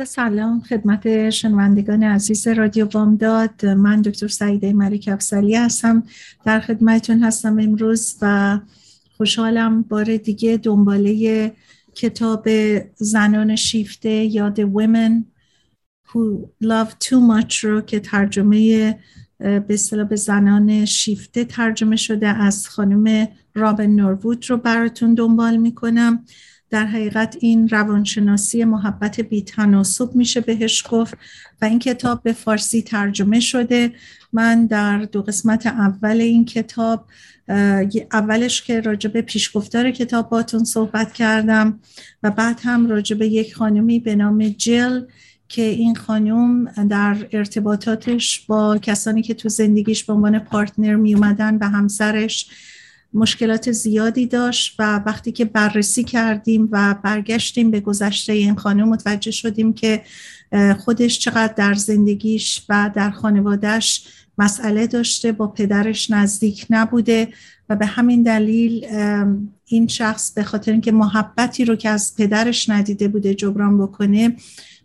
عرض سلام خدمت شنوندگان عزیز رادیو وامداد من دکتر سعیده مریک افسلی هستم. در خدمتتون هستم امروز و خوشحالم بار دیگه دنباله کتاب زنان شیفته یا The Women Who Love Too Much رو که ترجمه به اصطلاح به زنان شیفته ترجمه شده از خانم رابن نوروود رو براتون دنبال می‌کنم. در حقیقت این روانشناسی محبت بیتناسب میشه بهش گفت و این کتاب به فارسی ترجمه شده. من در دو قسمت اول این کتاب اولش که راجب پیشگفتار کتاب باتون صحبت کردم و بعد هم راجب یک خانمی به نام جل که این خانم در ارتباطاتش با کسانی که تو زندگیش به عنوان پارتنر می اومدن به همسرش مشکلات زیادی داشت و وقتی که بررسی کردیم و برگشتیم به گذشته این خانم متوجه شدیم که خودش چقدر در زندگیش و در خانوادهش مسئله داشته با پدرش نزدیک نبوده و به همین دلیل این شخص به خاطر اینکه محبتی رو که از پدرش ندیده بوده جبران بکنه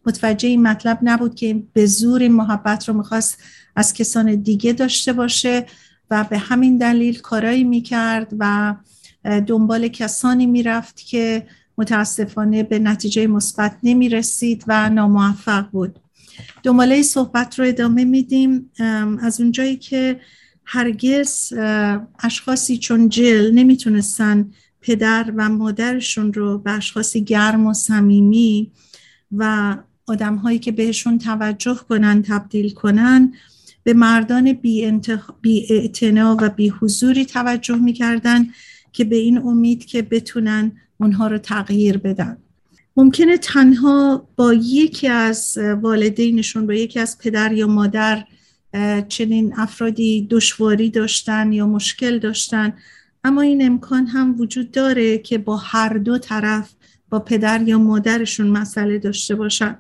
متوجه این مطلب نبود که به زور این محبت رو می‌خواست از کسان دیگه داشته باشه. و به همین دلیل کارایی می‌کرد و دنبال کسانی می‌رفت که متاسفانه به نتیجه مثبت نمی‌رسید و ناموفق بود. دنباله صحبت رو ادامه میدیم. از اونجایی که هرگز اشخاصی چون جل نمی‌تونستن پدر و مادرشون رو به اشخاصی گرم و صمیمی و آدم هایی که بهشون توجه کنن تبدیل کنن به مردان بی, و بی حضوری توجه می‌کردن که به این امید که بتونن اونها رو تغییر بدن. ممکنه تنها با یکی از والدینشون با یکی از پدر یا مادر چنین افرادی دشواری داشتن یا مشکل داشتن اما این امکان هم وجود داره که با هر دو طرف با پدر یا مادرشون مسئله داشته باشن.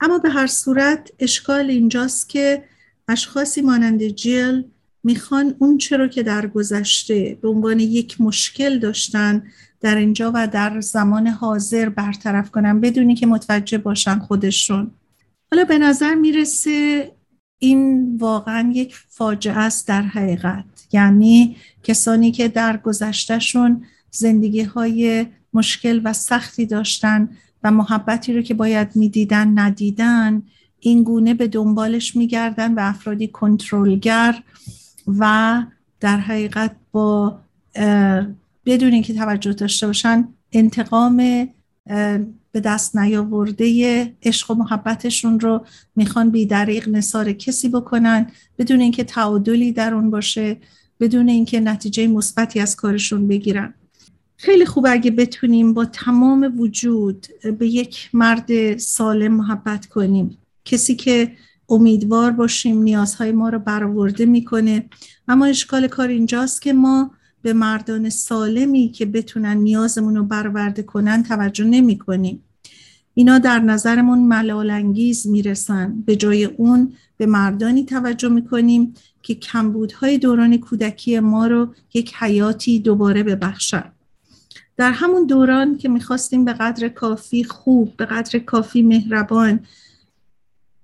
اما به هر صورت اشکال اینجاست که اشخاصی مانند جل می‌خوان اون چرا که در گذشته به عنوان یک مشکل داشتن در اینجا و در زمان حاضر برطرف کنن بدونی که متوجه باشن خودشون. حالا به نظر می‌رسه این واقعا یک فاجعه است در حقیقت. یعنی کسانی که در گذشتهشون زندگی های مشکل و سختی داشتن و محبتی رو که باید می‌دیدن ندیدن این گونه به دنبالش میگردن و افرادی کنترلگر و در حقیقت با بدون اینکه توجه داشته باشن انتقام به دست نیاورده عشق و محبتشون رو می‌خوان بی دریق نصار کسی بکنن بدون اینکه تعادلی در اون باشه بدون اینکه نتیجه مثبتی از کارشون بگیرن. خیلی خوب اگه بتونیم با تمام وجود به یک مرد سالم محبت کنیم. کسی که امیدوار باشیم نیازهای ما رو برآورده می‌کنه. اما اشکال کار اینجاست که ما به مردان سالمی که بتونن نیازمون رو برآورده کنن توجه نمی کنیم. اینا در نظرمون ملال انگیز می‌رسن. به جای اون به مردانی توجه می‌کنیم که کمبودهای دوران کودکی ما رو یک حیاتی دوباره ببخشن. در همون دوران که می‌خواستیم به قدر کافی خوب به قدر کافی مهربان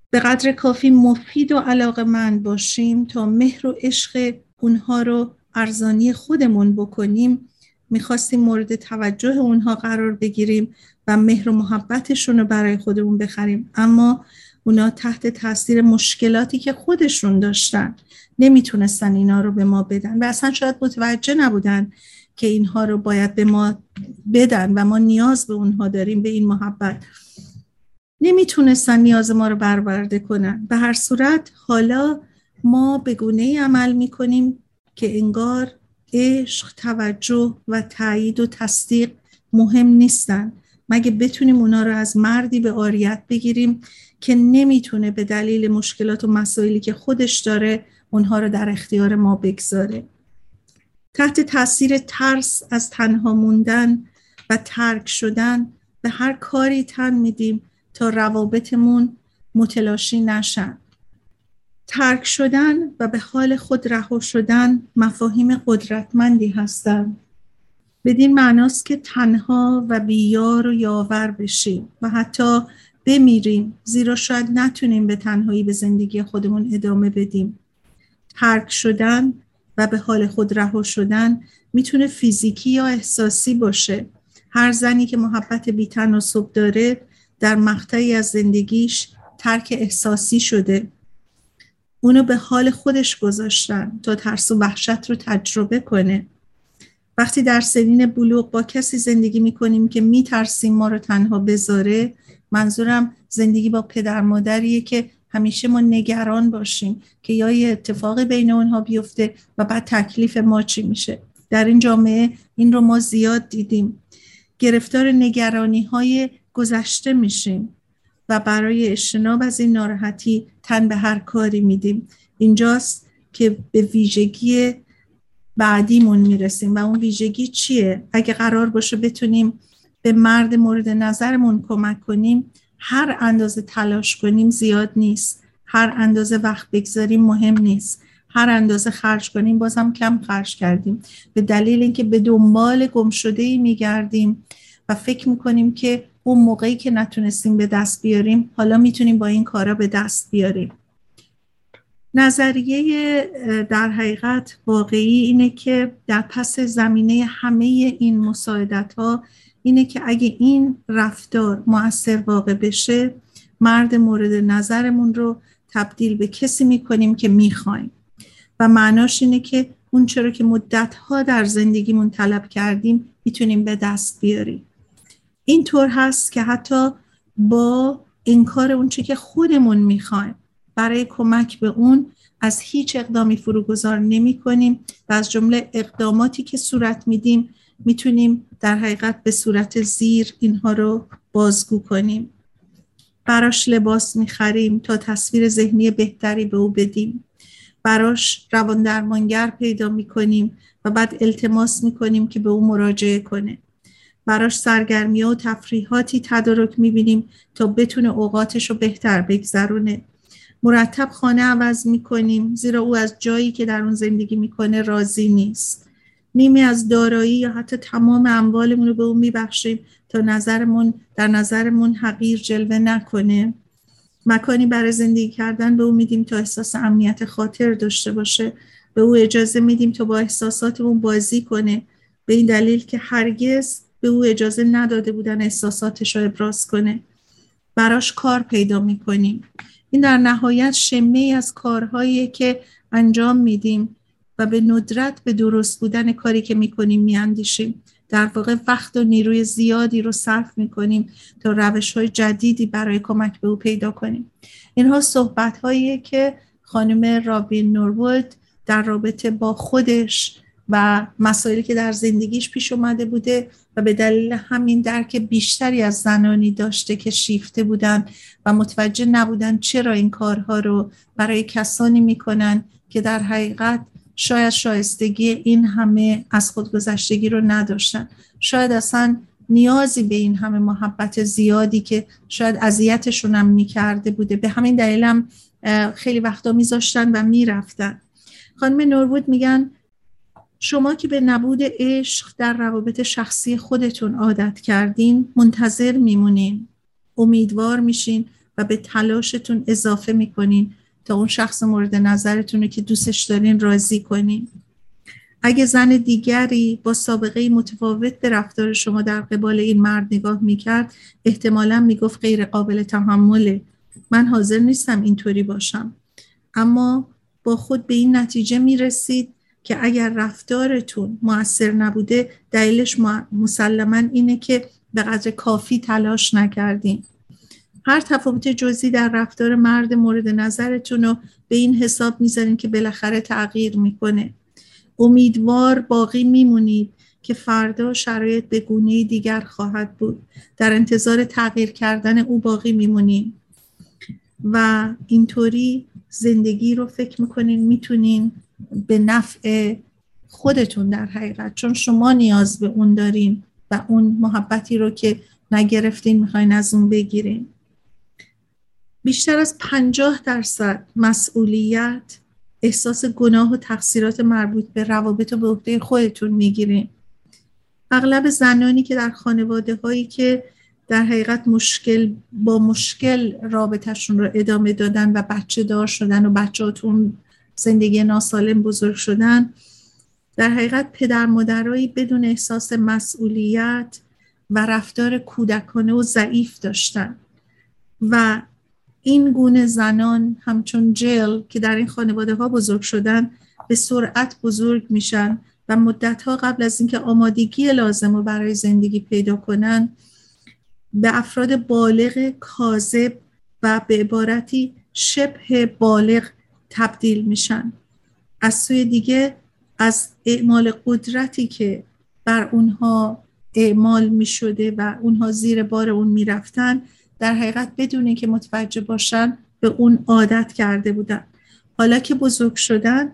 به قدر کافی مفید و علاقه من باشیم تا مهر و عشق اونها رو ارزانی خودمون بکنیم. می‌خواستیم مورد توجه اونها قرار بگیریم و مهر و محبتشون رو برای خودمون بخریم. اما اونا تحت تاثیر مشکلاتی که خودشون داشتن نمی‌تونستن اینا رو به ما بدن و اصلا شاید متوجه نبودن که اینها رو باید به ما بدن و ما نیاز به اونها داریم به این محبت. نمی‌تونستن نیاز ما رو برآورده کنن. به هر صورت حالا ما به گونه عمل می‌کنیم که انگار عشق توجه و تایید و تصدیق مهم نیستن. مگه بتونیم اونا رو از مردی به آریت بگیریم که نمی‌تونه به دلیل مشکلات و مسائلی که خودش داره اونها رو در اختیار ما بگذاره؟ تحت تاثیر ترس از تنها موندن و ترک شدن به هر کاری تن میدیم تا روابطمون متلاشی نشن. ترک شدن و به حال خود رها شدن مفاهیم قدرتمندی هستند. بدین معناست که تنها و بیار و یاور بشیم و حتی بمیریم زیرا شاید نتونیم به تنهایی به زندگی خودمون ادامه بدیم. ترک شدن و به حال خود رها شدن می‌تونه فیزیکی یا احساسی باشه. هر زنی که محبت بیتناسب داره در مقطعی از زندگیش ترک احساسی شده. اونو به حال خودش گذاشتن تا ترس و وحشت رو تجربه کنه. وقتی در سنین بلوغ با کسی زندگی می‌کنیم که میترسیم ما رو تنها بذاره منظورم زندگی با پدر مادریه که همیشه ما نگران باشیم که یا یه اتفاق بین اونها بیفته و بعد تکلیف ما چی میشه. در این جامعه این رو ما زیاد دیدیم. گرفتار نگرانی های گذشته میشیم و برای اجتناب از این ناراحتی تن به هر کاری میدیم. اینجاست که به ویژگی بعدیمون می‌رسیم و اون ویژگی چیه؟ اگه قرار باشه بتونیم به مرد مورد نظرمون کمک کنیم هر اندازه تلاش کنیم زیاد نیست. هر اندازه وقت بگذاریم مهم نیست. هر اندازه خرج کنیم بازم کم خرج کردیم. به دلیل اینکه به دنبال گم شده ای میگردیم و فکر می‌کنیم که اون موقعی که نتونستیم به دست بیاریم حالا می‌تونیم با این کارا به دست بیاریم. نظریه در حقیقت واقعی اینه که در پس زمینه همه این مساعدت ها اینه که اگه این رفتار مؤثر واقع بشه مرد مورد نظرمون رو تبدیل به کسی می‌کنیم که می‌خوایم. و معناش اینه که اون چرا که مدتها در زندگیمون طلب کردیم می‌تونیم به دست بیاریم. اینطور هست که حتی با انکار اون که خودمون می‌خوایم برای کمک به اون از هیچ اقدامی فروگذار نمی کنیم و از جمله اقداماتی که صورت میدیم می‌تونیم در حقیقت به صورت زیر اینها رو بازگو کنیم. براش لباس می‌خریم تا تصویر ذهنی بهتری به او بدیم. براش روان درمانگر پیدا می‌کنیم و بعد التماس می‌کنیم که به او مراجعه کنه. براش سرگرمی و تفریحاتی تدارک می‌بینیم تا بتونه اوقاتش رو بهتر بگذرونه. مرتب خانه عوض می‌کنیم زیرا او از جایی که در اون زندگی می‌کنه راضی نیست. نیمی از دارایی یا حتی تمام اموالمون رو به اون میبخشیم تا نظرمون در نظرمون حقیر جلوه نکنه. مکانی برای زندگی کردن به او میدیم تا احساس امنیت خاطر داشته باشه. به او اجازه میدیم تا با احساساتمون بازی کنه. به این دلیل که هرگز به او اجازه نداده بودن احساساتش رو ابراز کنه. براش کار پیدا می‌کنیم. این در نهایت شمه از کارهایی که انجام میدیم و به ندرت به درست بودن کاری که می‌کنیم میاندیشیم. در واقع وقت و نیروی زیادی رو صرف می‌کنیم تا روش های جدیدی برای کمک به او پیدا کنیم. اینها صحبت هایی که خانم رابین نورولد در رابطه با خودش و مسائلی که در زندگیش پیش اومده بوده و به دلیل همین درک بیشتری از زنانی داشته که شیفته بودن و متوجه نبودن چرا این کارها رو برای کسانی می‌کنن که در حقیقت شاید شایستگی این همه از خودگذشتگی رو نداشتن. شاید اصلا نیازی به این همه محبت زیادی که شاید اذیتشون هم می‌کرده بوده. به همین دلیلم خیلی وقتا میذاشتن و می‌رفتن. خانم نورود میگن شما که به نبود عشق در روابط شخصی خودتون عادت کردین منتظر میمونین امیدوار میشین و به تلاشتون اضافه می‌کنین تا اون شخص مورد نظرتون رو که دوستش دارین راضی کنین. اگه زن دیگری با سابقه متفاوت به رفتار شما در قبال این مرد نگاه می‌کرد احتمالا می‌گفت غیر قابل تحمله. من حاضر نیستم اینطوری باشم. اما با خود به این نتیجه می‌رسید که اگر رفتارتون موثر نبوده دلیلش مسلما اینه که به قدر کافی تلاش نکردین. هر تفاوت جزئی در رفتار مرد مورد نظرتون رو به این حساب می‌ذارین که بالاخره تغییر می‌کنه. امیدوار باقی میمونید که فردا شرایط به گونه دیگر خواهد بود. در انتظار تغییر کردن او باقی میمونیم و اینطوری زندگی رو فکر می‌کنین می‌تونین به نفع خودتون در حقیقت چون شما نیاز به اون دارین و اون محبتی رو که نگرفتین می‌خواین از اون بگیرین. بیشتر از پنجاه درصد مسئولیت احساس گناه و تقصیرات مربوط به روابط و به عهده خودتون می‌گیرین. اغلب زنانی که در خانواده هایی که در حقیقت مشکل با مشکل رابطهشون رو ادامه دادن و بچه دار شدن و بچهاتون زندگی ناسالم بزرگ شدن. در حقیقت پدر مادرایی بدون احساس مسئولیت و رفتار کودکانه و ضعیف داشتن. و این گونه زنان همچون جل که در این خانواده ها بزرگ شدن به سرعت بزرگ میشن و مدت ها قبل از اینکه آمادگی لازم رو برای زندگی پیدا کنن به افراد بالغ کاذب و به عبارتی شبه بالغ تبدیل میشن. از سوی دیگه از اعمال قدرتی که بر اونها اعمال می شده و اونها زیر بار اون می رفتن در حقیقت بدون که متوجه باشن به اون عادت کرده بودن. حالا که بزرگ شدن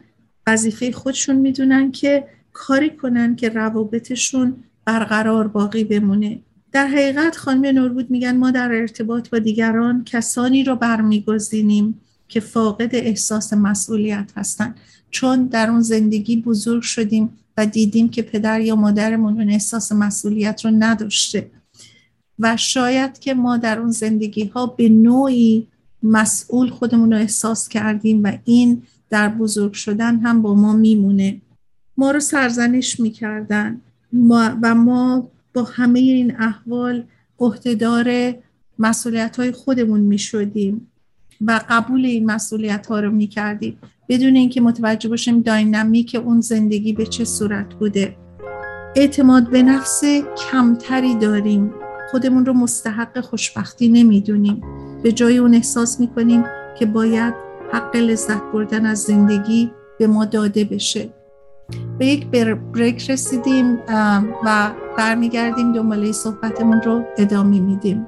وظیفه خودشون می‌دونن که کاری کنن که روابطشون برقرار باقی بمونه. در حقیقت خانم نوربود میگن ما در ارتباط با دیگران کسانی رو برمیگزینیم که فاقد احساس مسئولیت هستند چون در اون زندگی بزرگ شدیم و دیدیم که پدر یا مادرمون اون احساس مسئولیت رو نداشته. و شاید که ما در اون زندگی ها به نوعی مسئول خودمون رو احساس کردیم و این در بزرگ شدن هم با ما میمونه. ما رو سرزنش می‌کردن. و ما با همه این احوال عهدهدار مسئولیت های خودمون می‌شدیم. و قبول این مسئولیت ها رو می‌کردیم. بدون اینکه متوجه باشیم داینامیک اون زندگی به چه صورت بوده. اعتماد به نفس کمتری داریم. خودمون رو مستحق خوشبختی نمی‌دونیم. به جای اون احساس می‌کنیم که باید حق لذت بردن از زندگی به ما داده بشه. به یک بریک رسیدیم و برمیگردیم دنباله صحبتمون رو ادامه میدیم.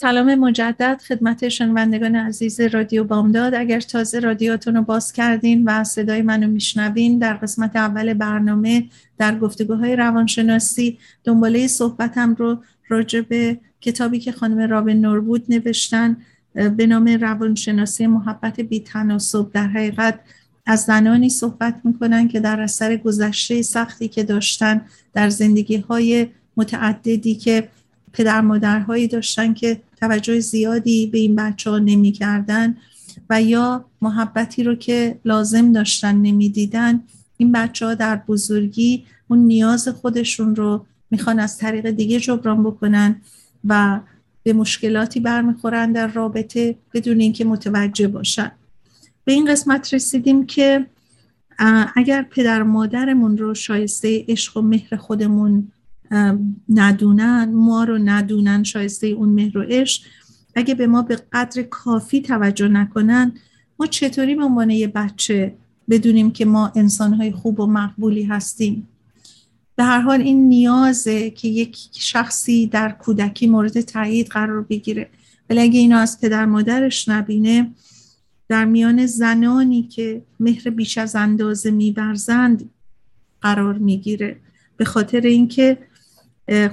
سلام مجدد خدمت شنوندگان عزیز رادیو بامداد. اگر تازه رادیوتون رو باز کردین و صدای منو میشنوین در قسمت اول برنامه در گفتگوهای روانشناسی دنباله صحبتم رو راجع به کتابی که خانم رابن نوربود نوشتن. به نام روانشناسی محبت بی تناسب. در حقیقت از زنانی صحبت می‌کنن که در اثر گذشته سختی که داشتن در زندگی های متعددی که پدر مادرهایی داشتن که توجه زیادی به این بچه ها نمی کردن و یا محبتی رو که لازم داشتن نمی‌دیدن این بچه ها در بزرگی اون نیاز خودشون رو می‌خوان از طریق دیگه جبران بکنن و به مشکلاتی برمیخورن در رابطه بدون اینکه متوجه باشن. به این قسمت رسیدیم که اگر پدر مادرمون رو شایسته عشق و مهر خودمون ندونن ما رو ندونن شایسته اون مهر و عشق. اگه به ما به قدر کافی توجه نکنن ما چطوری به عنوان یه بچه بدونیم که ما انسانهای خوب و مقبولی هستیم؟ به هر حال این نیازه که یک شخصی در کودکی مورد تایید قرار بگیره. ولی اگه اینو از پدر مادرش نبینه در میان زنانی که مهر بیش از اندازه میورزند قرار می‌گیره. به خاطر اینکه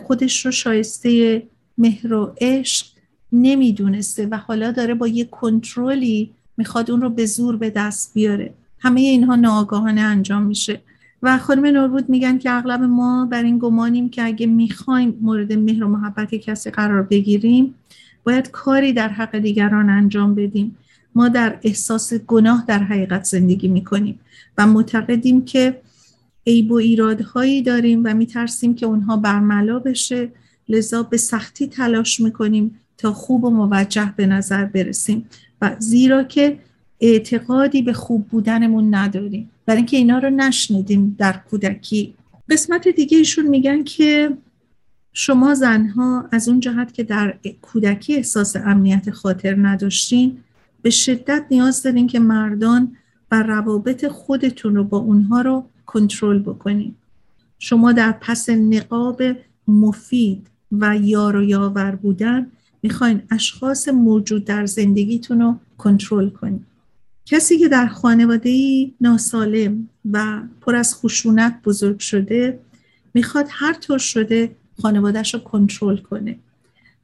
خودش رو شایسته مهر و عشق نمی‌دونسته و حالا داره با یه کنترلی می‌خواد اون رو به زور به دست بیاره. همه اینها ناآگاهانه انجام میشه. و خانم نوربود میگن که اغلب ما بر این گمانیم که اگه می‌خوایم مورد مهر و محبت کسی قرار بگیریم باید کاری در حق دیگران انجام بدیم. ما در احساس گناه در حقیقت زندگی می‌کنیم و معتقدیم که عیب و ایرادهایی داریم و میترسیم که اونها برملا بشه. لذا به سختی تلاش می‌کنیم تا خوب و موجه به نظر برسیم. و زیرا که اعتقادی به خوب بودنمون نداریم. برای اینکه اینا رو نشنیدیم در کودکی. قسمت دیگه ایشون میگن که شما زنها از اون جهت که در کودکی احساس امنیت خاطر نداشتین به شدت نیاز دارین که مردان و روابط خودتون رو با اونها رو کنترل بکنین شما در پس نقاب مفید و یار و یاور بودن می‌خواین اشخاص موجود در زندگیتون رو کنترل کنین کسی که در خانواده ناسالم و پر از خشونت بزرگ شده می‌خواد هر طور شده خانوادهش رو کنترل کنه.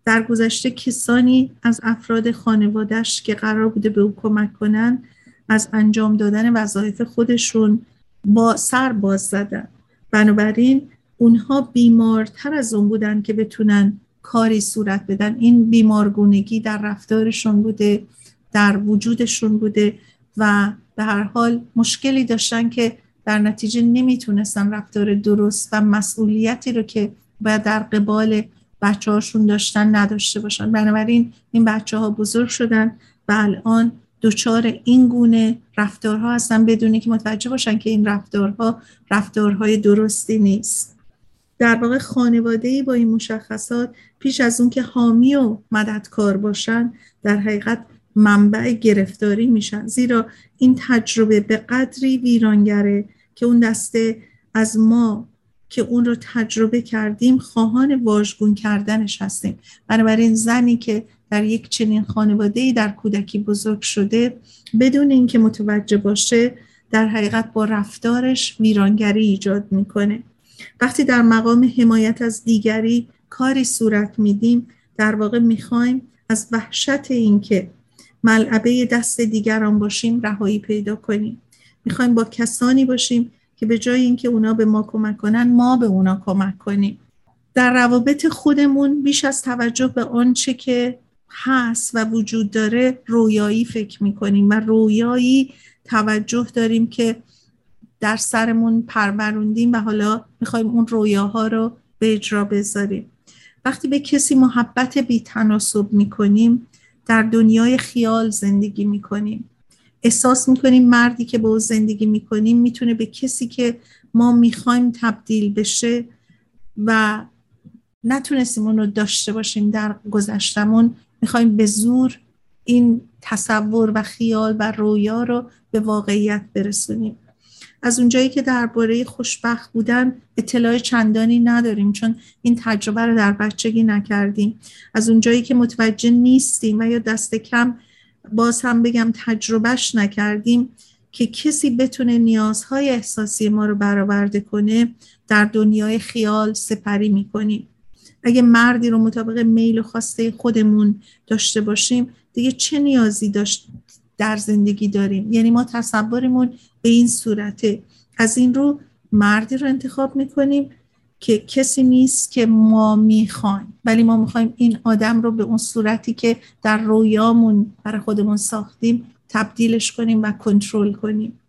در گذشته کسانی از افراد خانوادهش که قرار بوده به او کمک کنن از انجام دادن وظایف خودشون با سر باز زدن. بنابراین اونها بیمارتر از اون بودن که بتونن کاری صورت بدن. این بیمارگونگی در رفتارشون بوده در وجودشون بوده و به هر حال مشکلی داشتن که در نتیجه نمی‌تونستن رفتار درست و مسئولیتی رو که باید در قبال بچه هاشون داشتن نداشته باشن. بنابراین این بچه ها بزرگ شدن و الان دچار این گونه رفتارها هستن بدونی که متوجه باشن که این رفتارها رفتارهای درستی نیست. در واقع خانواده با این مشخصات پیش از اون که حامی و مددکار باشن در حقیقت منبع گرفتاری میشن. زیرا این تجربه به قدری ویرانگره که اون دسته از ما که اون رو تجربه کردیم خواهان واژگون کردنش هستیم. بنابراین زنی که در یک چنین خانواده در کودکی بزرگ شده بدون اینکه متوجه باشه در حقیقت با رفتارش ویرانگری ایجاد می‌کنه. وقتی در مقام حمایت از دیگری کاری صورت میدیم در واقع می‌خوایم از وحشت اینکه ملعبه دست دیگران باشیم رهایی پیدا کنیم. می‌خوایم با کسانی باشیم که به جای اینکه اونا به ما کمک کنن ما به اونا کمک کنیم. در روابط خودمون بیش از توجه به آنچه که هست و وجود داره رویایی فکر می‌کنیم و رویایی توجه داریم که در سرمون پروروندیم و حالا می‌خوایم اون رویاها رو به اجرا بذاریم. وقتی به کسی محبت بی تناسب می‌کنیم در دنیای خیال زندگی می‌کنیم. احساس می‌کنیم مردی که با او زندگی می‌کنیم می‌تونه به کسی که ما می‌خوایم تبدیل بشه و نتونستیم اون رو داشته باشیم در گذشتمون می‌خوایم به زور این تصور و خیال و رویا رو به واقعیت برسونیم. از اونجایی که درباره خوشبخت بودن اطلاع چندانی نداریم چون این تجربه رو در بچگی نکردیم. از اونجایی که متوجه نیستیم و یا دست کم باز هم بگم تجربهش نکردیم که کسی بتونه نیازهای احساسی ما رو برآورده کنه در دنیای خیال سپری می‌کنیم. اگه مردی رو مطابق میل و خواسته خودمون داشته باشیم دیگه چه نیازی داشت در زندگی داریم؟ یعنی ما تصورمون به این صورته. از این رو مردی رو انتخاب می‌کنیم که کسی نیست که ما می‌خوایم ولی ما می‌خوایم این آدم رو به اون صورتی که در رویامون برای خودمون ساختیم تبدیلش کنیم و کنترل کنیم.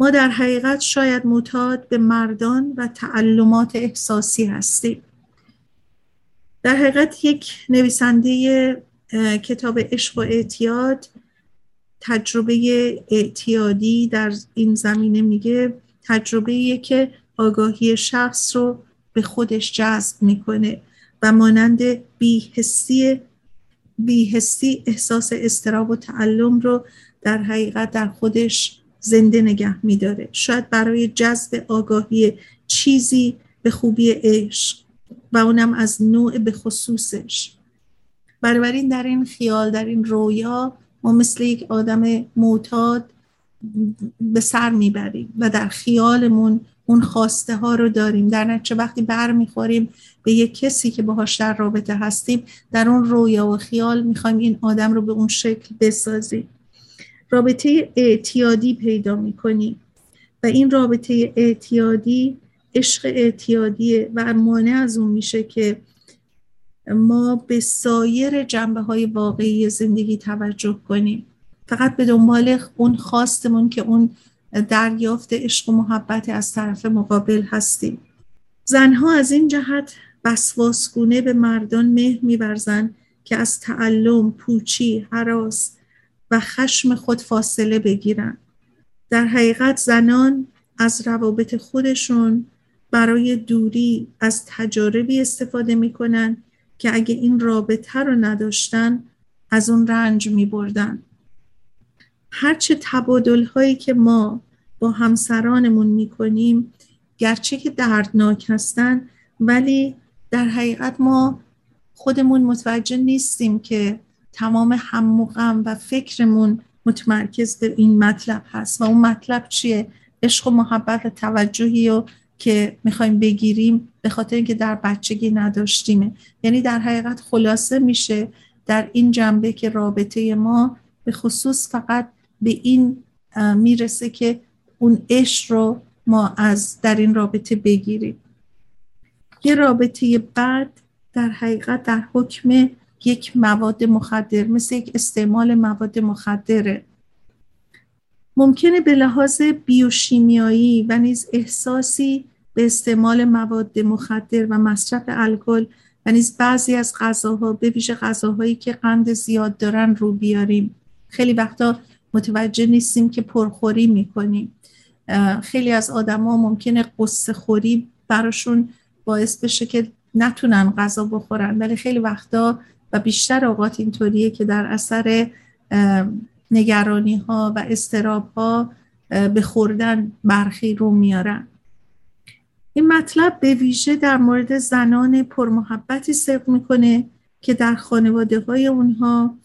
ما در حقیقت شاید معتاد به مردان و تعلمات احساسی هستیم. در حقیقت یک نویسنده کتاب عشق و اعتیاد تجربه اعتیادی در این زمینه میگه تجربه که آگاهی شخص رو به خودش جذب می‌کنه و مانند بیهستی بیهستی احساس استراب و تعلم رو در حقیقت در خودش زنده نگه میداره. شاید برای جذب آگاهی چیزی به خوبی عشق و اونم از نوع به خصوصش. بنابراین در این خیال در این رویا ما مثل یک آدم معتاد به سر می‌بریم و در خیالمون اون خواسته ها رو داریم. در نتیجه وقتی بر می‌خوریم به یک کسی که باهاش در رابطه هستیم در اون رویا و خیال می‌خوایم این آدم رو به اون شکل بسازیم. رابطه اعتیادی پیدا می‌کنیم و این رابطه اعتیادی عشق اعتیادیه و مانع از اون میشه که ما به سایر جنبه های واقعی زندگی توجه کنیم. فقط به دنبال اون خواستمون که اون دریافت عشق و محبت از طرف مقابل هستیم. زنها از این جهت وسواسگونه به مردان مهر میورزن که از تعلم، پوچی، حراس و خشم خود فاصله بگیرن. در حقیقت زنان از روابط خودشون برای دوری از تجاربی استفاده می‌کنن که اگه این رابطه رو نداشتن از اون رنج می بردن هرچه تبادل هایی که ما با همسرانمون می کنیم گرچه که دردناک هستن ولی در حقیقت ما خودمون متوجه نیستیم که تمام هم و فکرمون متمرکز به این مطلب هست. و اون مطلب چیه؟ عشق و محبت و توجهی و که می‌خوایم بگیریم به خاطر اینکه در بچگی نداشتیمه یعنی در حقیقت خلاصه میشه در این جنبه که رابطه ما به خصوص فقط به این می‌رسه که اون عشق رو ما از در این رابطه بگیریم. یه رابطه بعد در حقیقت در حکم یک مواد مخدر مثل یک استعمال مواد مخدره. ممکنه به لحاظ بیوشیمیایی و نیز احساسی به استعمال مواد مخدر و مصرف الکل و نیز بعضی از غذاها به ویژه غذاهایی که قند زیاد دارن رو بیاریم. خیلی وقتا متوجه نیستیم که پرخوری می‌کنیم. خیلی از آدما ممکنه قصه خوری براشون باعث بشه که نتونن غذا بخورن ولی خیلی وقتا و بیشتر اوقات اینطوریه که در اثر نگرانی ها و استراب ها به خوردن برخی رو میارن. این مطلب به ویژه در مورد زنان پرمحبتی صدق می‌کنه که در خانواده های اونها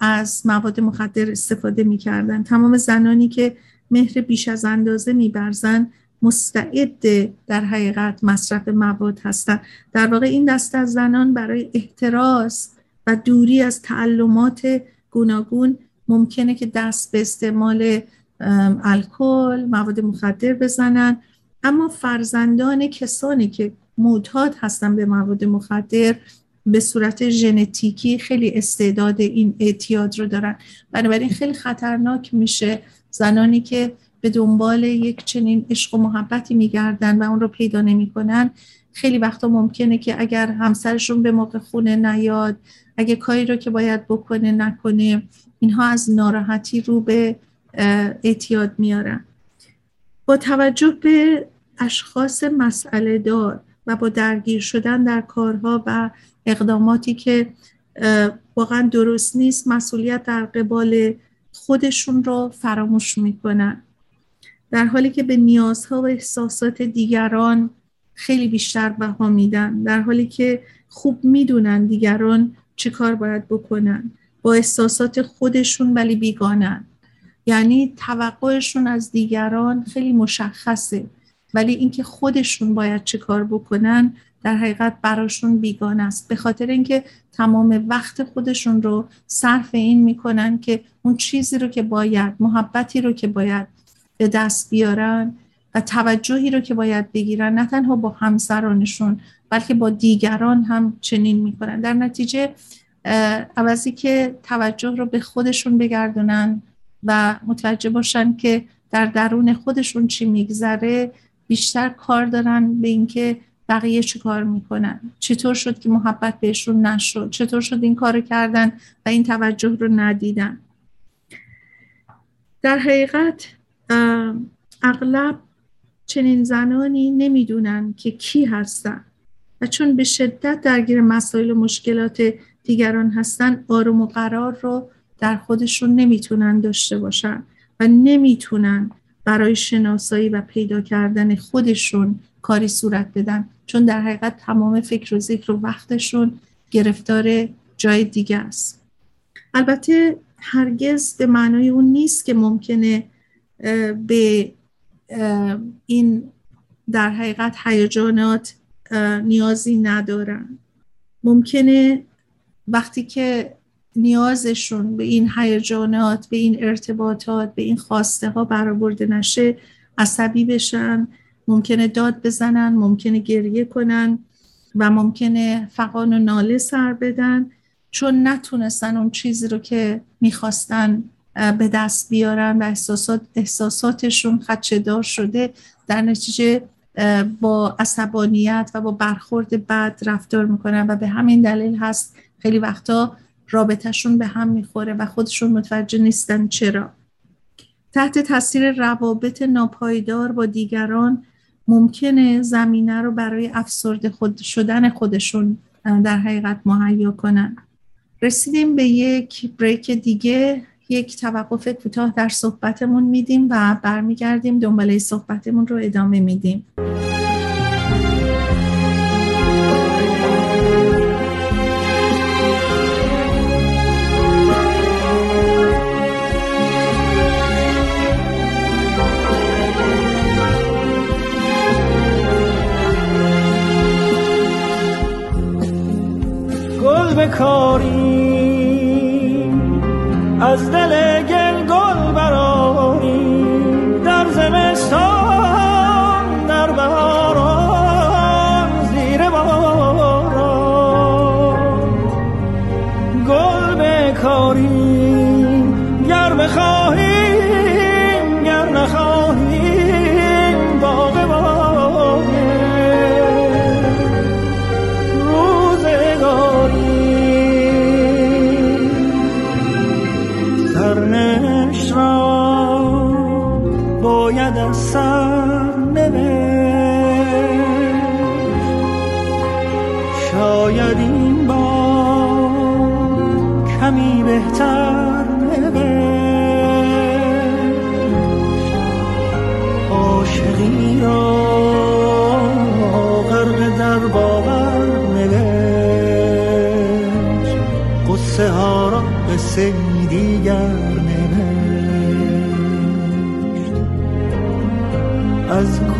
از مواد مخدر استفاده می‌کردن. تمام زنانی که مهر بیش از اندازه میبرزن مستعد در حقیقت مصرف مواد هستند در واقع این دست از زنان برای احتراز و دوری از تعلمات گوناگون ممکنه که دست به استعمال الکل مواد مخدر بزنن. اما فرزندان کسانی که معتاد هستن به مواد مخدر به صورت ژنتیکی خیلی استعداد این اعتیاد رو دارن. بنابراین خیلی خطرناک میشه زنانی که به دنبال یک چنین عشق و محبتی میگردن و اون رو پیدا نمی‌کنن. خیلی وقتا ممکنه که اگر همسرشون به موقع خونه نیاد اگه کاری رو که باید بکنه نکنه اینها از ناراحتی رو به اعتیاد میارن. با توجه به اشخاص مسئله دار و با درگیر شدن در کارها و اقداماتی که واقعا درست نیست مسئولیت در قبال خودشون رو فراموش می‌کنن. در حالی که به نیازها و احساسات دیگران خیلی بیشتر بها میدن. در حالی که خوب می‌دونن دیگران چه کار باید بکنن. با احساسات خودشون ولی بیگانن. یعنی توقعشون از دیگران خیلی مشخصه. ولی اینکه خودشون باید چه کار بکنن در حقیقت براشون بیگانه است. به خاطر اینکه تمام وقت خودشون رو صرف این می‌کنن که اون چیزی رو که باید محبتی رو که باید به دست بیارن و توجهی رو که باید بگیرن نه تنها با همسرانشون بلکه با دیگران هم چنین می‌کنن. در نتیجه عوضی که توجه رو به خودشون بگردونن و متوجه باشن که در درون خودشون چی میگذره بیشتر کار دارن به اینکه بقیه چی کار می‌کنن. چطور شد که محبت بهشون نشد؟ چطور شد این کار کردن و این توجه رو ندیدن؟ در حقیقت اغلب چنین زنانی نمی‌دونن که کی هستن و چون به شدت درگیر مسائل و مشکلات دیگران هستن آروم و قرار رو در خودشون نمی‌تونن داشته باشن و نمی‌تونن برای شناسایی و پیدا کردن خودشون کاری صورت بدن. چون در حقیقت تمام فکر و ذکر و وقتشون گرفتار جای دیگه است. البته هرگز به معنای اون نیست که ممکنه به این در حقیقت هیجانات نیازی ندارن. ممکنه وقتی که نیازشون به این هیجانات به این ارتباطات به این خواسته ها برآورده نشه عصبی بشن ممکنه داد بزنن ممکنه گریه کنن و ممکنه فقان و ناله سر بدن چون نتونستن اون چیزی رو که می‌خواستن به دست بیارن و احساسات احساساتشون خدشدار شده در نتیجه با عصبانیت و با برخورد بد رفتار می‌کنن و به همین دلیل هست خیلی وقتا رابطهشون به هم می‌خوره و خودشون متوجه نیستن چرا. تحت تاثیر روابط ناپایدار با دیگران ممکنه زمینه رو برای افسرده خود شدن خودشون در حقیقت مهیا کنن. رسیدیم به یک بریک دیگه. یک توقف کوتاه در صحبتمون میدیم و برمیگردیم دنباله صحبتمون رو ادامه میدیم. گل بکاری از دل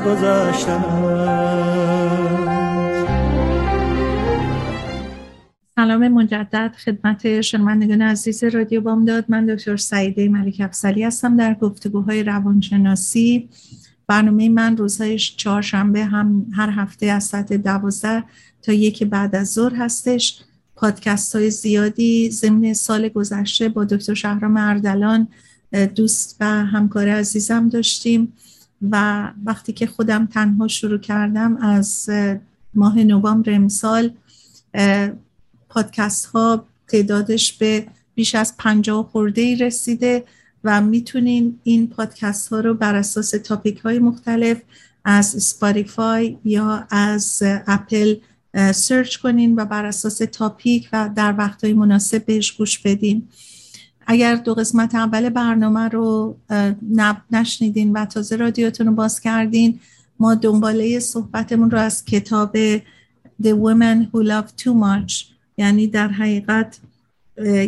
گذشته سلام مجدد خدمت شنوندگان عزیز رادیو بامداد. من دکتر سعیده ملک افسلی هستم در گفتگوهای روانشناسی. برنامه من روزهای چهارشنبه هم هر هفته از ساعت دوازده تا یک بعد از ظهر هستش. پادکست های زیادی ضمن سال گذشته با دکتر شهرام اردلان دوست و همکار عزیزم داشتیم. و وقتی که خودم تنها شروع کردم از ماه نوامبر امسال پادکست ها تعدادش به بیش از پنجاه خورده ای رسیده و می‌تونین این پادکست ها رو بر اساس topic های مختلف از Spotify یا از Apple search کنین و بر اساس topic و در وقتهای مناسب بهش گوش بدین. اگر دو قسمت اول برنامه رو نشنیدین و تازه رادیوتون رو باز کردین ما دنباله صحبتمون رو از کتاب The Women Who Love Too Much یعنی در حقیقت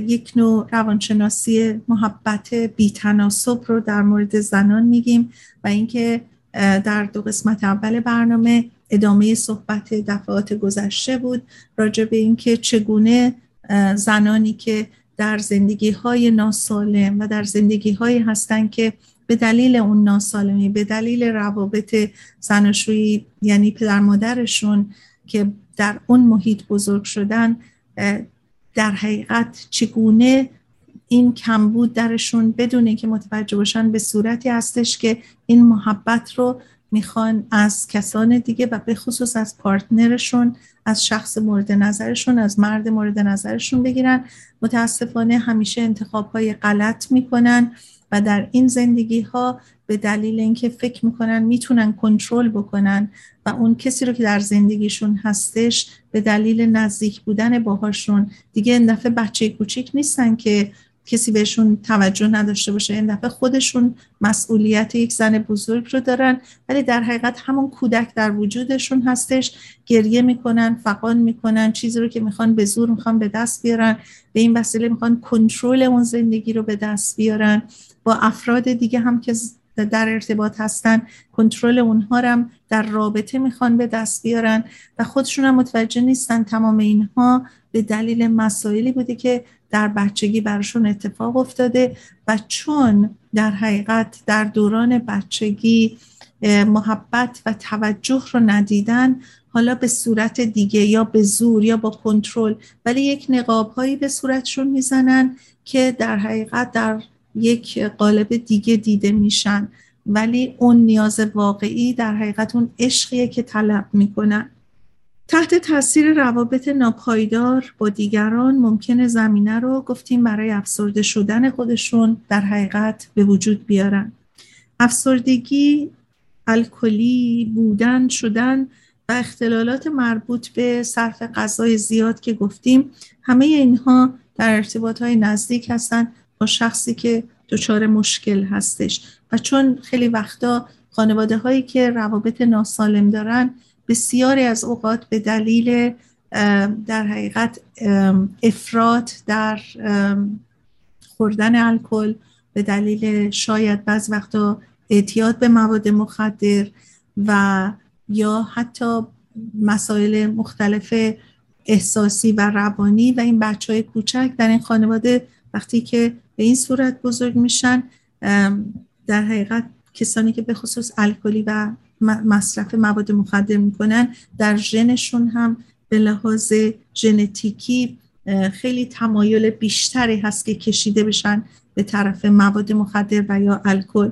یک نوع روانشناسی محبت بیتناسب رو در مورد زنان میگیم و اینکه در دو قسمت اول برنامه ادامه صحبت دفعات گذشته بود راجع به اینکه چگونه زنانی که در زندگی های ناسالم و در زندگی های هستن که به دلیل اون ناسالمی به دلیل روابط زناشویی یعنی پدر مادرشون که در اون محیط بزرگ شدن در حقیقت چگونه این کمبود درشون بدون که متوجه باشن به صورتی هستش که این محبت رو می‌خوان از کسان دیگه و به خصوص از پارتنرشون از شخص مورد نظرشون از مرد مورد نظرشون بگیرن. متاسفانه همیشه انتخاب های غلط می‌کنن و در این زندگی ها به دلیل اینکه فکر می‌کنن می‌تونن کنترل بکنن و اون کسی رو که در زندگیشون هستش به دلیل نزدیک بودن باهاشون دیگه این بچه کوچیک نیستن که کسی بهشون توجه نداشته باشه. این دفعه خودشون مسئولیت یک زن بزرگ رو دارن ولی در حقیقت همون کودک در وجودشون هستش. گریه می‌کنن فقان می‌کنن چیزی رو که می‌خوان به زور می‌خوان به دست بیارن. به این وسیله می‌خوان کنترل اون زندگی رو به دست بیارن. با افراد دیگه هم که در ارتباط هستن کنترل اونها هم در رابطه می‌خوان به دست بیارن و خودشون هم متوجه نیستن تمام اینها به دلیل مسائلی بوده که در بچگی براشون اتفاق افتاده و چون در حقیقت در دوران بچگی محبت و توجه رو ندیدن حالا به صورت دیگه یا به زور یا با کنترل ولی یک نقاب هایی به صورتشون می‌زنن که در حقیقت در یک قالب دیگه دیده میشن. ولی اون نیاز واقعی در حقیقت اون عشقیه که طلب می‌کنن. تحت تاثیر روابط ناپایدار با دیگران ممکنه زمینه رو گفتیم برای افسرده شدن خودشون در حقیقت به وجود بیارن. افسردگی الکلی بودن شدن و اختلالات مربوط به صرف غذای زیاد که گفتیم همه اینها در ارتباط های نزدیک هستن. شخصی که دچار مشکل هستش. و چون خیلی وقتا خانواده هایی که روابط ناسالم دارن بسیاری از اوقات به دلیل در حقیقت افراد در خوردن الکل به دلیل شاید بعض وقتا اعتیاد به مواد مخدر و یا حتی مسائل مختلف احساسی و روانی و این بچه های کوچک در این خانواده وقتی که به این صورت بزرگ میشن. در حقیقت کسانی که به خصوص الکلی و مصرف مواد مخدر می‌کنن در ژنشون هم به لحاظ ژنتیکی خیلی تمایل بیشتری هست که کشیده بشن به طرف مواد مخدر و یا الکل.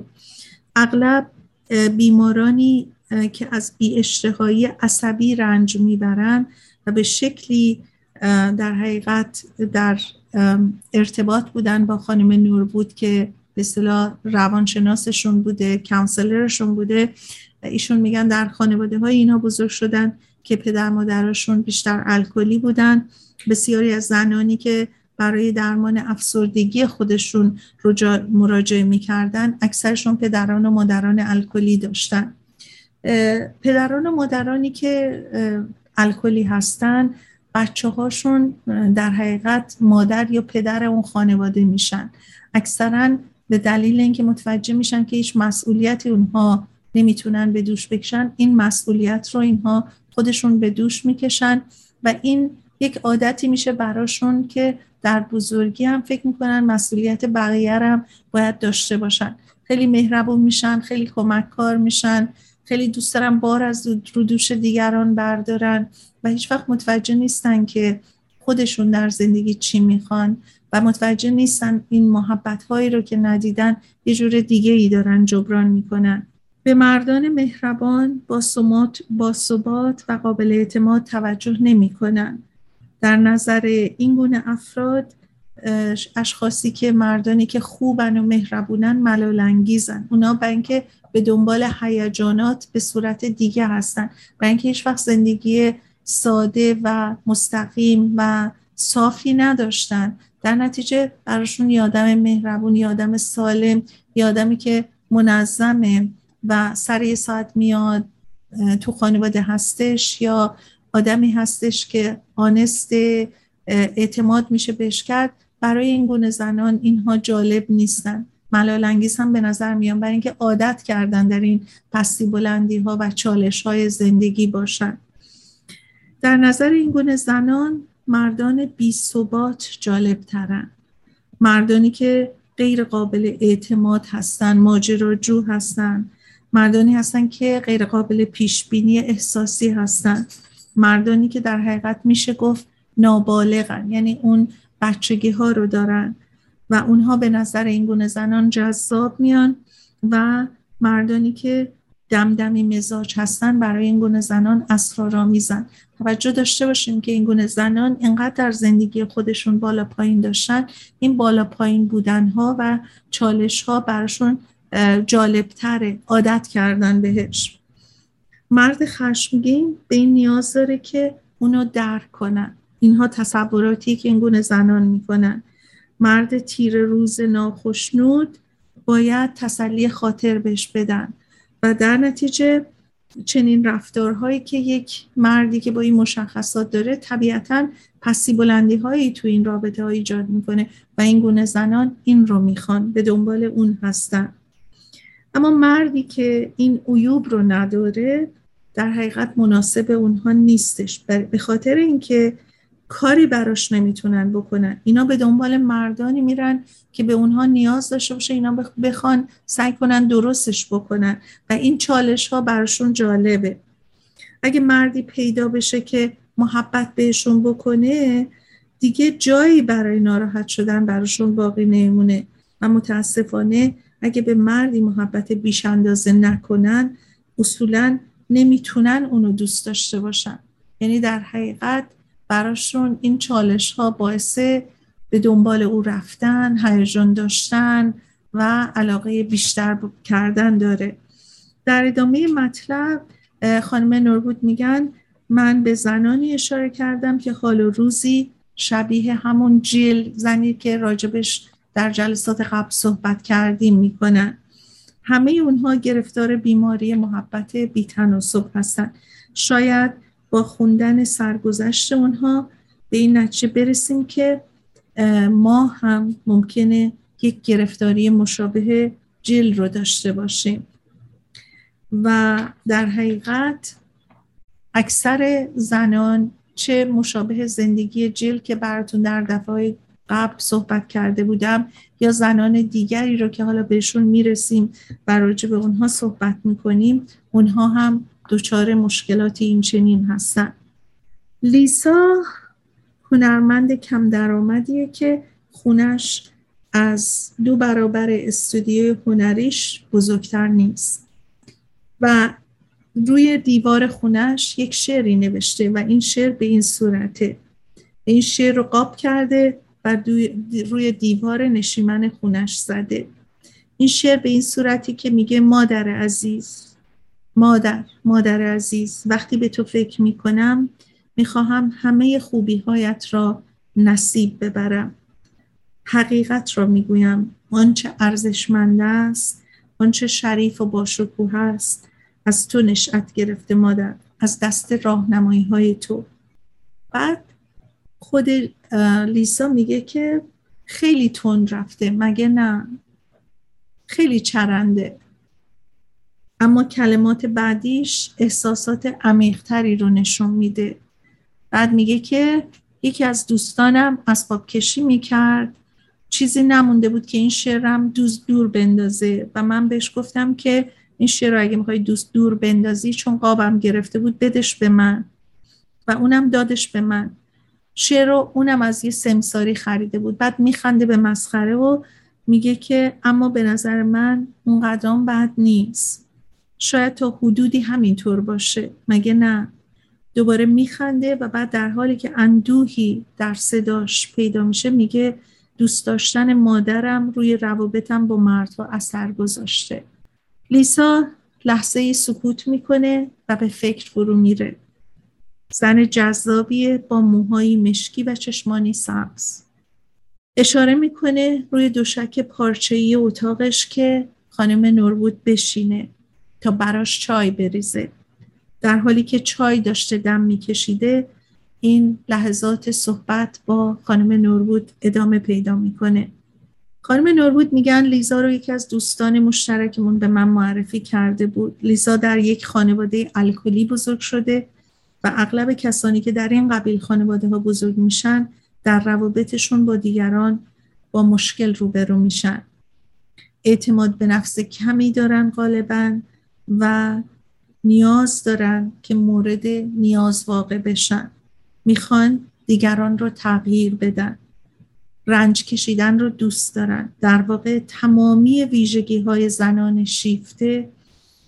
اغلب بیمارانی که از بی عصبی رنج می‌برن و به شکلی در حقیقت در ارتباط بودن با خانم نور بود که به اصطلاح روانشناسشون بوده کانسلرشون بوده ایشون میگن در خانواده های اینا بزرگ شدن که پدر مادرشون بیشتر الکلی بودن. بسیاری از زنانی که برای درمان افسردگی خودشون مراجعه می‌کردن اکثرشون پدران و مادران الکلی داشتن. پدران و مادرانی که الکلی هستن بچه هاشون در حقیقت مادر یا پدر اون خانواده میشن. اکثرا به دلیل اینکه متوجه میشن که هیچ مسئولیتی اونها نمی‌تونن به دوش بکشن این مسئولیت رو اینها خودشون به دوش می‌کشن و این یک عادتی میشه براشون که در بزرگی هم فکر می‌کنن مسئولیت بقیه هم باید داشته باشن. خیلی مهربون میشن خیلی کمک کار میشن. خیلی دوست دارن بار از رو دوش دیگران بردارن و هیچ وقت متوجه نیستن که خودشون در زندگی چی می‌خوان و متوجه نیستن این محبت هایی رو که ندیدن یه جور دیگه ای دارن جبران می‌کنن به مردان مهربان با, با ثبات و قابل اعتماد توجه نمی کنن. در نظر این گونه افراد اشخاصی که مردانی که خوبن و مهربونن ملال انگیزن اونا به اینکه به دنبال هیجانات به صورت دیگه هستن و اینکه هیچ وقت زندگی ساده و مستقیم و صافی نداشتن. در نتیجه براشون یادم مهربون یادم سالم یادمی که منظمه و سر ساعت میاد تو خانواده هستش یا آدمی هستش که آنست اعتماد میشه بهش کرد. برای این گونه زنان اینها جالب نیستن. ملال انگیز هم به نظر میان برای اینکه عادت کردن در این پستی بلندی ها و چالش های زندگی باشن. در نظر این گونه زنان مردان بی ثبات جالب ترن مردانی که غیر قابل اعتماد هستن ماجراجو هستن. مردانی هستن که غیر قابل پیش بینی احساسی هستن. مردانی که در حقیقت میشه گفت نابالغن یعنی اون بچگی ها رو دارن. و اونها به نظر این گونه زنان جذاب میان و مردانی که دمدمی مزاج هستن برای این گونه زنان اسرارآمیزن. توجه داشته باشیم که این گونه زنان اینقدر در زندگی خودشون بالا پایین داشتن. این بالا پایین بودن ها و چالش ها براشون جالبتره عادت کردن بهش. مرد خشمگین به این نیاز داره که اونو درک کنن. اینها تصوراتی که این گونه زنان می‌کنن. مرد تیر روز ناخشنود باید تسلی خاطر بهش بدن. و در نتیجه چنین رفتارهایی که یک مردی که با این مشخصات داره طبیعتا پسی بلندی هایی تو این رابطه ها ایجاد می‌کنه و این گونه زنان این رو می‌خوان به دنبال اون هستن. اما مردی که این عیوب رو نداره در حقیقت مناسب اونها نیستش. به خاطر اینکه کاری براش نمی‌تونن بکنن. اینا به دنبال مردانی میرن که به اونها نیاز داشته باشه اینا بخوان سعی کنن درستش بکنن. و این چالش ها براشون جالبه. اگه مردی پیدا بشه که محبت بهشون بکنه دیگه جایی برای ناراحت شدن براشون باقی نمونه. و متاسفانه اگه به مردی محبت بیش اندازه نکنن اصولا نمی‌تونن اونو دوست داشته باشن. یعنی در حقیقت براشون این چالش ها باعث به دنبال او رفتن هیجان داشتن و علاقه بیشتر کردن داره. در ادامه مطلب خانم نوربود میگن من به زنانی اشاره کردم که حال و روزی شبیه همون جیل زنی که راجبش در جلسات قبل صحبت کردیم می‌کنن. همه اونها گرفتار بیماری محبت بیتناسب هستن. شاید با خوندن سرگذشت اونها به این نتیجه برسیم که ما هم ممکنه یک گرفتاری مشابه جل رو داشته باشیم. و در حقیقت اکثر زنان چه مشابه زندگی جل که براتون در دفعه قبل صحبت کرده بودم یا زنان دیگری رو که حالا بهشون می‌رسیم و راجع به اونها صحبت می‌کنیم اونها هم دچار مشکلات این چنین هستن. لیسا هنرمند کم درآمدیه که خونش از دو برابر استودیو هنریش بزرگتر نیست و روی دیوار خونش یک شعری نوشته و این شعر به این صورته. این شعر رو قاب کرده و روی دیوار نشیمن خونش زده. این شعر به این صورتی که میگه مادر عزیز مادر مادر عزیز وقتی به تو فکر می کنم می خواهم همه خوبی هایت را نصیب ببرم. حقیقت را می گویم آنچه ارزشمند است آنچه شریف و باشکوه است از تو نشأت گرفته مادر از دست راهنمایی های تو. بعد خود لیسا میگه که خیلی تند رفته مگه نه؟ خیلی چرنده. اما کلمات بعدیش احساسات عمیقتری رو نشون میده. بعد میگه که یکی از دوستانم اسباب کشی می‌کرد. چیزی نمونده بود که این شعرم دوست دور بندازه و من بهش گفتم که این شعر رو اگه می‌خوای دوست دور بندازی چون قابم گرفته بود بدش به من. و اونم دادش به من. شعر رو اونم از یه سمساری خریده بود. بعد میخنده به مسخره و میگه که اما به نظر من اون قدرام بد نیست. شاید تا حدودی همینطور باشه. مگه نه؟ دوباره میخنده و بعد در حالی که اندوهی در صداش پیدا میشه میگه دوست داشتن مادرم روی روابطم با مردها اثر گذاشته. لیسا لحظه سکوت می‌کنه و به فکر فرو میره. زن جذابیه با موهایی مشکی و چشمانی سبز. اشاره می‌کنه روی دوشک پارچه‌ای اتاقش که خانم نوربود بشینه. تا براش چای بریزه. در حالی که چای داشته دم میکشیده این لحظات صحبت با خانم نوربود ادامه پیدا می‌کنه. خانم نوربود میگن لیزا رو یکی از دوستان مشترکمون به من معرفی کرده بود. لیزا در یک خانواده الکلی بزرگ شده و اغلب کسانی که در این قبیل خانواده ها بزرگ میشن در روابطشون با دیگران با مشکل روبرو میشن. اعتماد به نفس کمی دارن غالبا. و نیاز دارن که مورد نیاز واقع بشن. می‌خوان دیگران رو تغییر بدن. رنج کشیدن رو دوست دارن. در واقع تمامی ویژگی های زنان شیفته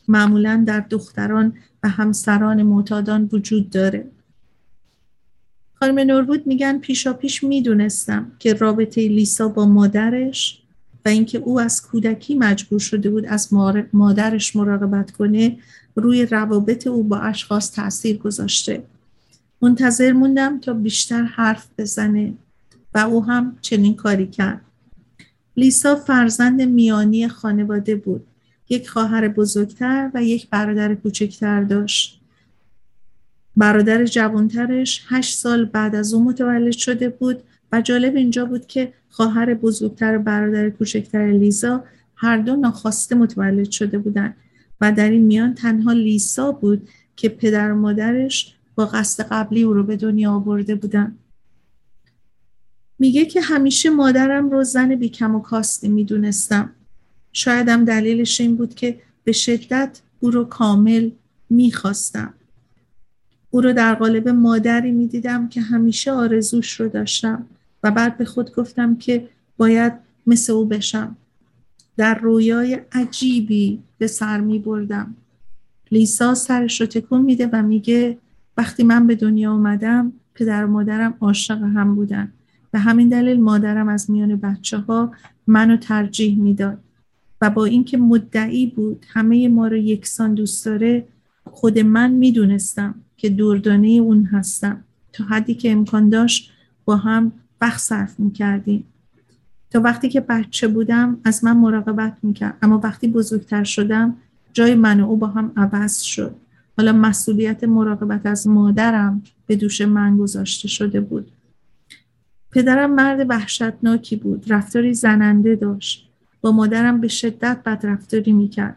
معمولا در دختران و همسران معتادان وجود داره. خانم نوربود میگن پیشا پیش می‌دونستم که رابطه لیسا با مادرش و اینکه او از کودکی مجبور شده بود از مادرش مراقبت کنه روی روابط او با اشخاص تاثیر گذاشته. منتظر موندم تا بیشتر حرف بزنه و او هم چنین کاری کرد. لیسا فرزند میانی خانواده بود. یک خواهر بزرگتر و یک برادر کوچکتر داشت. برادر جوانترش هشت سال بعد از او متولد شده بود و جالب اینجا بود که خواهر بزرگتر و برادر کوچکتر لیزا هر دو ناخواسته متولد شده بودند و در این میان تنها لیسا بود که پدر و مادرش با قصد قبلی او رو به دنیا آورده بودن. میگه که همیشه مادرم رو زن بیکم و کاستی می‌دونستم. شایدم دلیلش این بود که به شدت او رو کامل می‌خواستم. او رو در قالب مادری می‌دیدم که همیشه آرزوش رو داشتم. و بعد به خود گفتم که باید مثل او بشم. در رویای عجیبی به سر می بردم. لیسا سرش رو تکون میده و میگه وقتی من به دنیا اومدم پدر و مادرم عاشق هم بودن. به همین دلیل مادرم از میان بچه ها منو ترجیح می‌داد. و با اینکه مدعی بود همه ما رو یکسان دوست داره خود من می‌دونستم که دوردانه اون هستم. تا حدی که امکان داشت با هم وقت صرف می‌کردیم. تا وقتی که بچه بودم از من مراقبت می‌کرد. اما وقتی بزرگتر شدم جای من و او با هم عوض شد. حالا مسئولیت مراقبت از مادرم به دوش من گذاشته شده بود. پدرم مرد وحشتناکی بود. رفتاری زننده داشت. با مادرم به شدت بدرفتاری می‌کرد.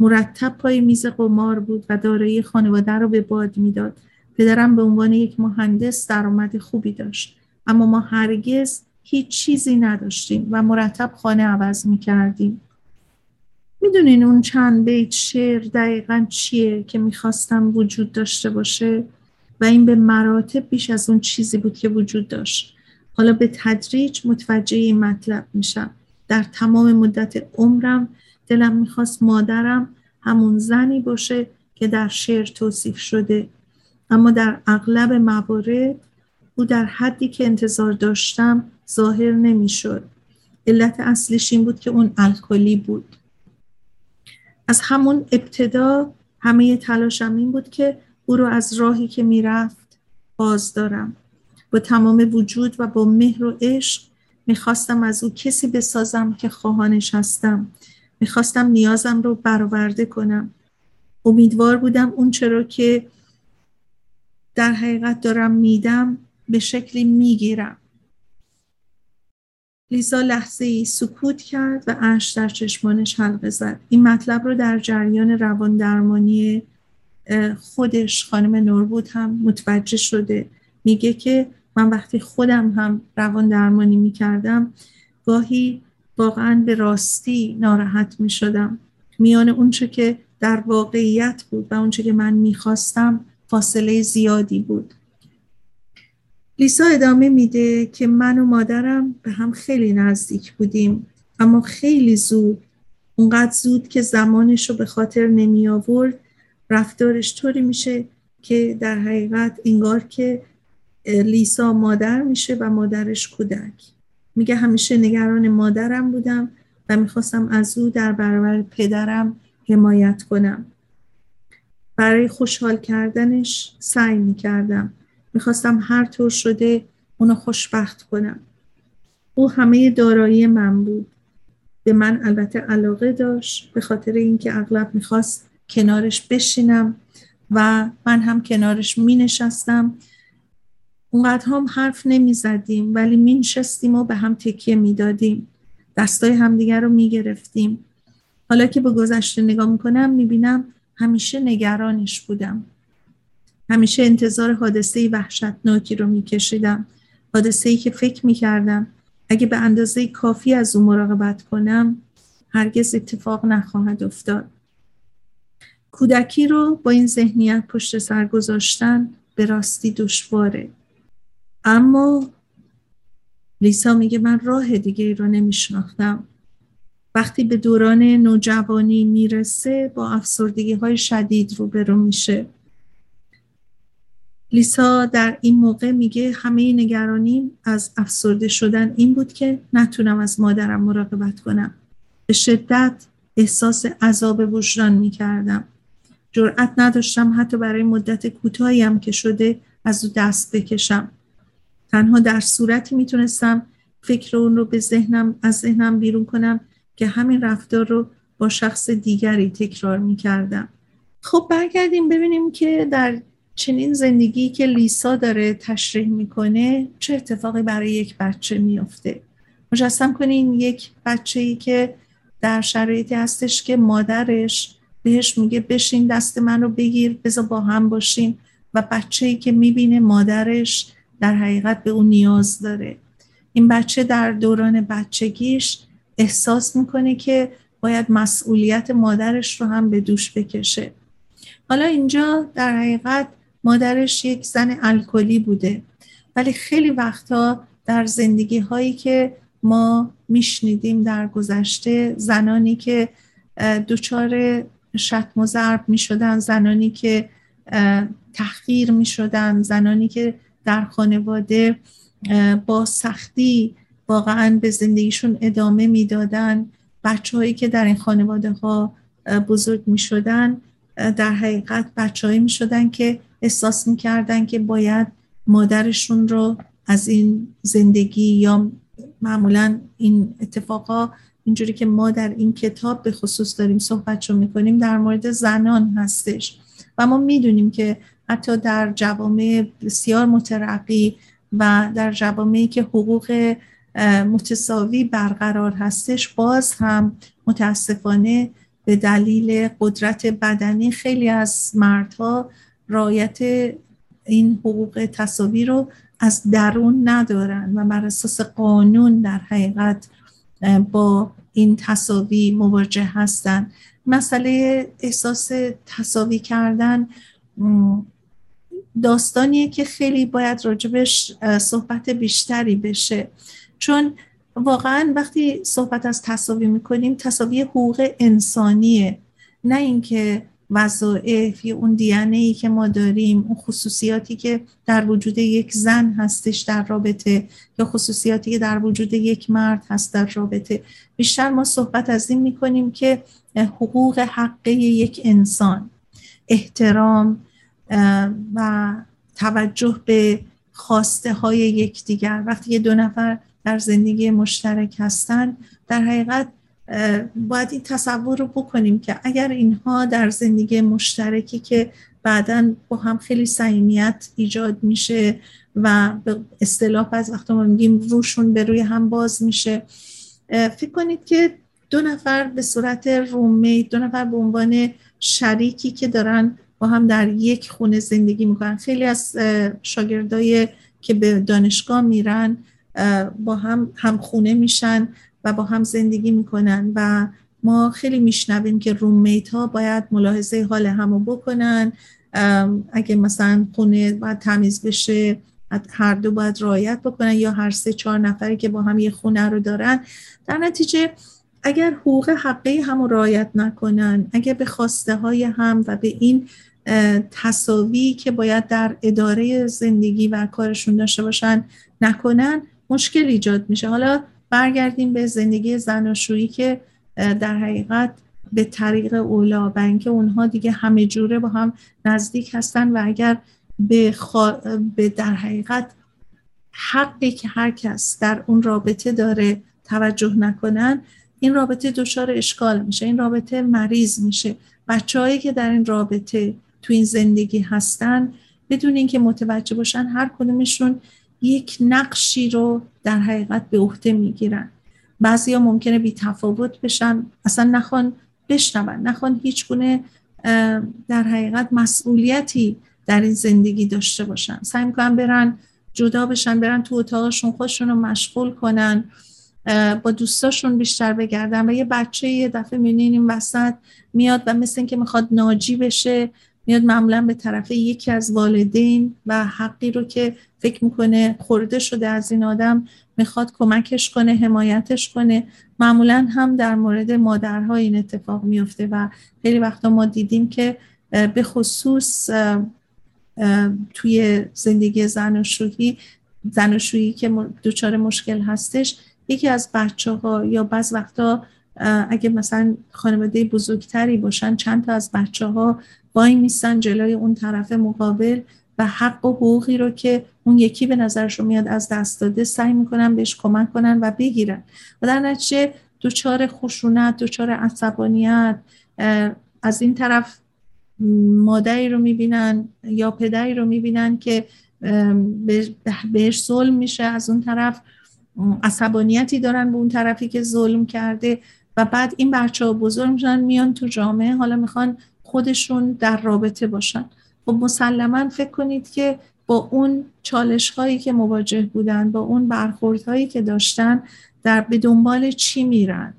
مرتب پای میز قمار بود و دارایی خانواده رو به باد می‌داد. پدرم به عنوان یک مهندس درآمد خوبی داشت. اما ما هرگز هیچ چیزی نداشتیم و مرتب خانه عوض می‌کردیم. می‌دونین اون چند بیت شعر دقیقا چیه که می‌خواستم وجود داشته باشه؟ و این به مراتب بیش از اون چیزی بود که وجود داشت. حالا به تدریج متوجه این مطلب میشم. در تمام مدت عمرم دلم می‌خواست مادرم همون زنی باشه که در شعر توصیف شده. اما در اغلب موارد او در حدی که انتظار داشتم ظاهر نمی‌شد. علت اصلیش این بود که اون الکلی بود. از همون ابتدا همه تلاشم این بود که او رو از راهی که می‌رفت باز دارم. با تمام وجود و با مهر و عشق می‌خواستم از او کسی بسازم که خواهانش هستم. می‌خواستم نیازم رو برآورده کنم. امیدوار بودم اون چرا که در حقیقت دارم میدم به شکلی می‌گیرم. لیزا لحظه ای سکوت کرد و اش در چشمانش حلقه زد. این مطلب رو در جریان روان درمانی خودش خانم نوربود هم متوجه شده. میگه که من وقتی خودم هم روان درمانی می‌کردم گاهی واقعا به راستی ناراحت می‌شدم. میان اونچه که در واقعیت بود و اونچه که من می‌خواستم فاصله زیادی بود. لیسا ادامه میده که من و مادرم به هم خیلی نزدیک بودیم اما خیلی زود اونقدر زود که زمانش رو به خاطر نمی آورد رفتارش طوری میشه که در حقیقت انگار که لیسا مادر میشه و مادرش کودک. میگه همیشه نگران مادرم بودم و می‌خواستم از او در برابر پدرم حمایت کنم. برای خوشحال کردنش سعی می‌کردم. می‌خواستم هر طور شده اونو خوشبخت کنم. او همه دارایی من بود. به من البته علاقه داشت به خاطر اینکه اغلب می‌خواست کنارش بشینم و من هم کنارش می نشستم اونقدر هم حرف نمی زدیم ولی می نشستیم و به هم تکیه می دادیم دستای همدیگر رو می گرفتیم حالا که به گذشته نگاه می‌کنم می‌بینم همیشه نگرانش بودم. همیشه انتظار حادثه وحشتناکی رو میکشیدم. حادثه ای که فکر می‌کردم اگه به اندازه کافی از او مراقبت کنم هرگز اتفاق نخواهد افتاد. کودکی رو با این ذهنیت پشت سر گذاشتن به راستی دشواره. اما لیسا میگه من راه دیگه رو نمیشناختم. وقتی به دوران نوجوانی می‌رسه با افسردگی های شدید روبرو میشه. لیسا در این موقع میگه همه نگرانیم از افسرده شدن این بود که نتونم از مادرم مراقبت کنم. به شدت احساس عذاب وجدان می‌کردم. جرأت نداشتم حتی برای مدت کوتاهی هم که شده از او دست بکشم. تنها در صورتی می‌تونستم فکر اون رو به ذهنم از ذهنم بیرون کنم که همین رفتار رو با شخص دیگری تکرار می‌کردم. خب برگردیم ببینیم که در چنین زندگی که لیسا داره تشریح می‌کنه چه اتفاقی برای یک بچه میافته؟ مجسم کنین یک بچه ای که در شرایطی هستش که مادرش بهش میگه بشین دست من رو بگیر بذار با هم باشیم. و بچه ای که می‌بینه مادرش در حقیقت به اون نیاز داره. این بچه در دوران بچگیش احساس می‌کنه که باید مسئولیت مادرش رو هم به دوش بکشه. حالا اینجا در حقیقت مادرش یک زن الکلی بوده. ولی خیلی وقتا در زندگی هایی که ما میشنیدیم در گذشته زنانی که دچار شتم و ضرب می شدن زنانی که تحقیر می شدن زنانی که در خانواده با سختی واقعا به زندگیشون ادامه می‌دادن. بچه هایی که در این خانواده ها بزرگ می شدن در حقیقت بچه هایی می شدن که احساس می کردن که باید مادرشون رو از این زندگی یا معمولا این اتفاقا اینجوری که ما در این کتاب به خصوص داریم صحبت رو می‌کنیم در مورد زنان هستش. و ما می‌دونیم که حتی در جوامع بسیار مترقی و در جوامعی که حقوق متساوی برقرار هستش باز هم متاسفانه به دلیل قدرت بدنی خیلی از مردها رایت این حقوق تصاوی رو از درون ندارن و بر اساس قانون در حقیقت با این تصاوی مواجه هستن. مسئله احساس تصاوی کردن داستانیه که خیلی باید راجبش صحبت بیشتری بشه. چون واقعا وقتی صحبت از تصاوی می‌کنیم تصاوی حقوق انسانیه. نه اینکه وظایف یا اون دیانه ای که ما داریم اون خصوصیاتی که در وجود یک زن هستش در رابطه یا خصوصیاتی که در وجود یک مرد هست در رابطه. بیشتر ما صحبت از این می‌کنیم که حقوق حقه یک انسان احترام و توجه به خواسته های یکدیگر. وقتی یه دو نفر در زندگی مشترک هستن در حقیقت باید این تصور رو بکنیم که اگر اینها در زندگی مشترکی که بعدا با هم خیلی صمیمیت ایجاد میشه و به اصطلاح از وقت ما میگیم روشون به روی هم باز میشه فکر کنید که دو نفر به صورت رومی دو نفر به عنوان شریکی که دارن با هم در یک خونه زندگی می‌کنن. خیلی از شاگردای که به دانشگاه میرن با هم هم خونه میشن. و با هم زندگی می‌کنن و ما خیلی میشنویم که رومیت ها باید ملاحظه حال همو بکنن. اگه مثلا خونه باید تمیز بشه هر دو باید رعایت بکنن یا هر سه چهار نفری که با هم یه خونه رو دارن. در نتیجه اگر حقوق حقه هم رعایت نکنن اگر به خواسته های هم و به این تصاوی که باید در اداره زندگی و کارشون داشته باشن نکنن مشکل ایجاد میشه. حالا برگردیم به زندگی زناشویی که در حقیقت به طریق اولا و اینکه اونها دیگه همه جوره با هم نزدیک هستن و اگر به, به در حقیقت حقی که هر کس در اون رابطه داره توجه نکنن این رابطه دچار اشکال میشه این رابطه مریض میشه. بچههایی که در این رابطه تو این زندگی هستن بدون اینکه متوجه باشن هر کدومشون یک نقشی رو در حقیقت به عهده می‌گیرن. بعضی ها ممکنه بی تفاوت بشن. اصلا نخوان بشنون. نخوان هیچ گونه در حقیقت مسئولیتی در این زندگی داشته باشن. سعی می‌کنن برن جدا بشن برن تو اتاقشون خودشون رو مشغول کنن با دوستاشون بیشتر بگردن. و یه بچه یه دفعه می‌بینین این وسط میاد و مثل اینکه می‌خواد ناجی بشه. میاد معمولا به طرف یکی از والدین و حقی رو که فکر می‌کنه خورده شده از این آدم می‌خواد کمکش کنه حمایتش کنه. معمولا هم در مورد مادرها این اتفاق میفته و خیلی وقتا ما دیدیم که به خصوص توی زندگی زن و شویی زن و شویی که دچار مشکل هستش یکی از بچه ها یا بعض وقتا اگه مثلا خانواده بزرگتری باشن چند تا از بچه ها وای میستن جلوی اون طرف مقابل و حق و حقوقی رو که اون یکی به نظرشون میاد از دست داده سعی می‌کنن بهش کمک کنن و بگیرن. و در نتیجه دوچار خشونت دوچار عصبانیت از این طرف مادری رو می‌بینن یا پدری رو می‌بینن که بهش ظلم میشه. از اون طرف عصبانیتی دارن به اون طرفی که ظلم کرده و بعد این بچه ها بزرگ میشن میان تو جامعه. حالا می‌خوان خودشون در رابطه باشن. خب مسلما فکر کنید که با اون چالش هایی که مواجه بودن با اون برخورد هایی که داشتن در به دنبال چی میرن؟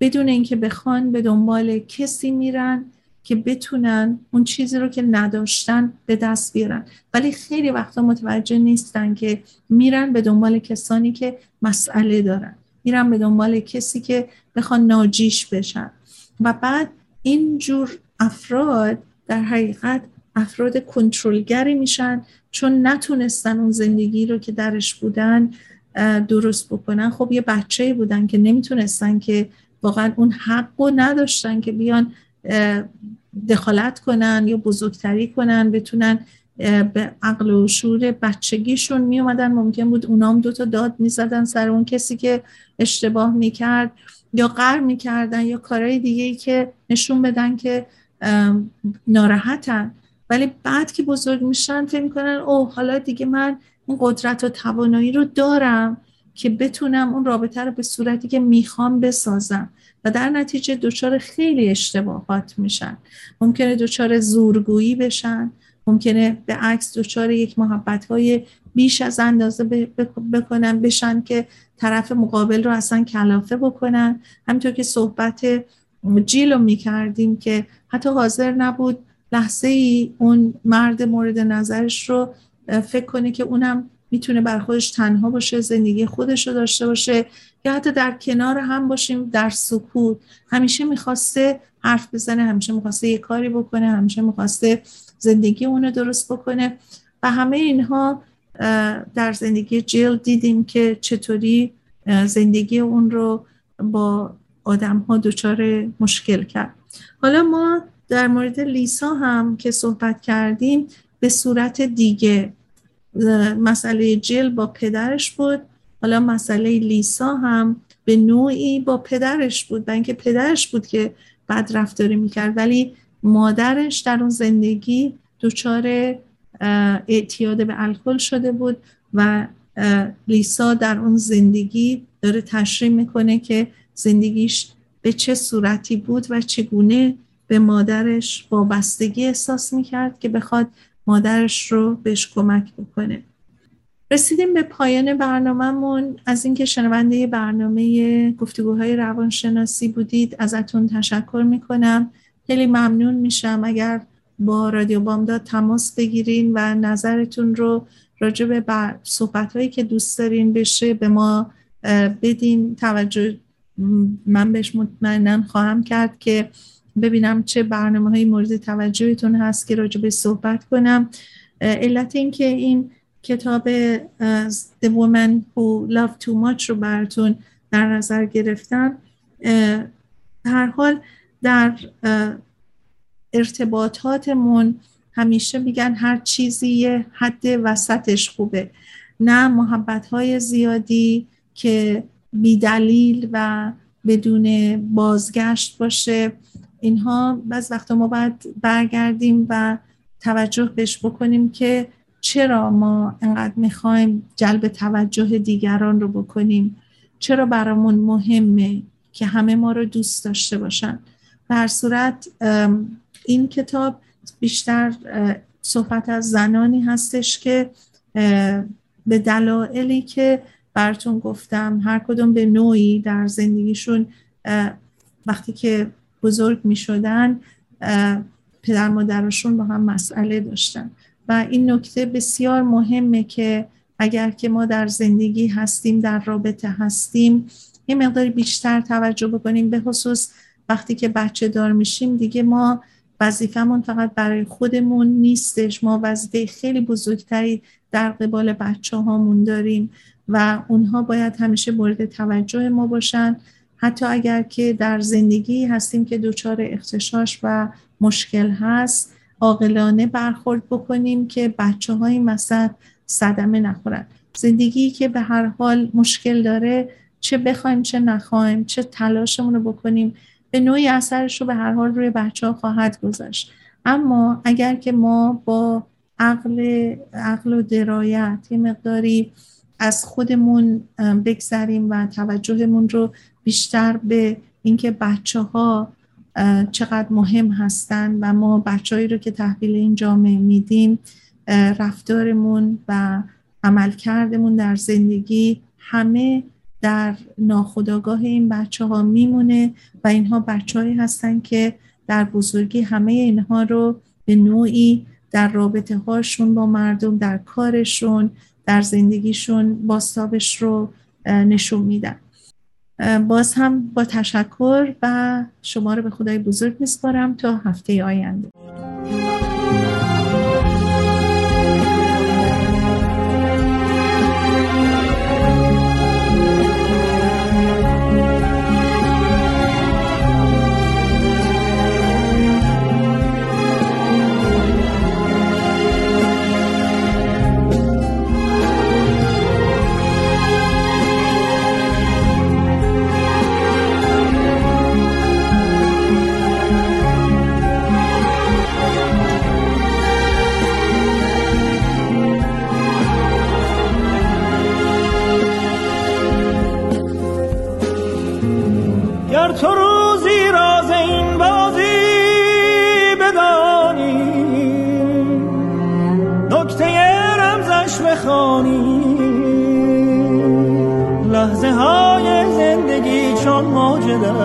بدون اینکه بخوان به دنبال کسی میرن که بتونن اون چیزی رو که نداشتن به دست بیارن. ولی خیلی وقتا متوجه نیستن که میرن به دنبال کسانی که مسئله دارن. میرن به دنبال کسی که بخوان ناجیش بشن. و بعد این جور افراد در حقیقت افراد کنترلگری میشن چون نتونستن اون زندگی رو که درش بودن درست بکنن. خب یه بچه بودن که نمی‌تونستن که واقعا اون حق رو نداشتن که بیان دخالت کنن یا بزرگتری کنن بتونن به عقل و شعور بچگیشون می اومدن ممکن بود اونام دوتا داد می‌زدن سر اون کسی که اشتباه می‌کرد یا قر می‌کردن یا کارهای دیگه ای که نشون بدن که ناراحتن. ولی بعد که بزرگ میشن فکر می‌کنن اوه حالا دیگه من اون قدرت و توانایی رو دارم که بتونم اون رابطه رو به صورتی که می‌خوام بسازم. و در نتیجه دچار خیلی اشتباهات میشن. ممکنه دچار زورگویی بشن. ممکنه به عکس دچار یک محبت های بیش از اندازه بکنن بشن که طرف مقابل رو اصلا کلافه بکنن. همینطور که صحبت جیل رو می‌کردیم که حتی حاضر نبود لحظه ای اون مرد مورد نظرش رو فکر کنه که اونم می‌تونه بر خودش تنها باشه زندگی خودش رو داشته باشه یا حتی در کنار هم باشیم در سکوت. همیشه می‌خواسته حرف بزنه همیشه می‌خواسته یه کاری بکنه همیشه می‌خواسته زندگی اونو درست بکنه و همه اینها در زندگی جیل دیدیم که چطوری زندگی اون رو با آدم ها دچار مشکل کرد. حالا ما در مورد لیسا هم که صحبت کردیم به صورت دیگه مسئله جل با پدرش بود. حالا مسئله لیسا هم به نوعی با پدرش بود. و اینکه پدرش بود که بد رفتاری می‌کرد. ولی مادرش در اون زندگی دچار اعتیاد به الکل شده بود و لیسا در اون زندگی داره تشریح می‌کنه که زندگیش به چه صورتی بود و چگونه به مادرش وابستگی احساس می‌کرد که بخواد مادرش رو بهش کمک بکنه. رسیدیم به پایان برنامهمون. از اینکه شنونده برنامه گفتگوهای روانشناسی بودید ازتون تشکر می‌کنم. خیلی ممنون میشم اگر با رادیو بامداد تماس بگیرین و نظرتون رو راجع به صحبت هایی که دوست دارین بشه به ما بدین. توجه من بهش مطمئنا خواهم کرد که ببینم چه برنامه های مورد توجهتون هست که راجع صحبت کنم. علت این که این کتاب The Woman Who Loved Too Much رو براتون در نظر گرفتم هر حال در ارتباطاتمون همیشه میگن هر چیزی حد وسطش خوبه. نه محبت های زیادی که بیدلیل و بدون بازگشت باشه. اینها بعض وقتا ما باید برگردیم و توجه بهش بکنیم که چرا ما انقدر می‌خوایم جلب توجه دیگران رو بکنیم؟ چرا برامون مهمه که همه ما رو دوست داشته باشن؟ در صورت این کتاب بیشتر صحبت از زنانی هستش که به دلایلی که براتون گفتم هر کدوم به نوعی در زندگیشون وقتی که بزرگ می شدن پدر مادرشون با هم مسئله داشتن. و این نکته بسیار مهمه که اگر که ما در زندگی هستیم در رابطه هستیم یه مقداری بیشتر توجه بکنیم. به خصوص وقتی که بچه دار میشیم دیگه ما وظیفهمون فقط برای خودمون نیستش. ما وظیفه خیلی بزرگتری در قبال بچه هامون داریم. و اونها باید همیشه مورد توجه ما باشن. حتی اگر که در زندگی هستیم که دچار اختشاش و مشکل هست عاقلانه برخورد بکنیم که بچه های مثلا صدمه نخورن. زندگی که به هر حال مشکل داره چه بخوایم چه نخوایم چه تلاشمون رو بکنیم به نوعی اثرش رو به هر حال روی بچه ها خواهد گذاشت. اما اگر که ما با عقل, عقل و درایت یه مقداری از خودمون بگذریم و توجهمون رو بیشتر به اینکه بچه ها چقدر مهم هستن و ما بچههایی رو که تحویل این جامعه میدیم رفتارمون و عملکردمون در زندگی همه در ناخودآگاه این بچه ها میمونه و اینها بچههایی هستن که در بزرگی همه اینها رو به نوعی در رابطه هاشون با مردم در کارشون در زندگیشون باستابش رو نشون میدن. باز هم با تشکر و شما رو به خدای بزرگ میسپارم تا هفته آینده.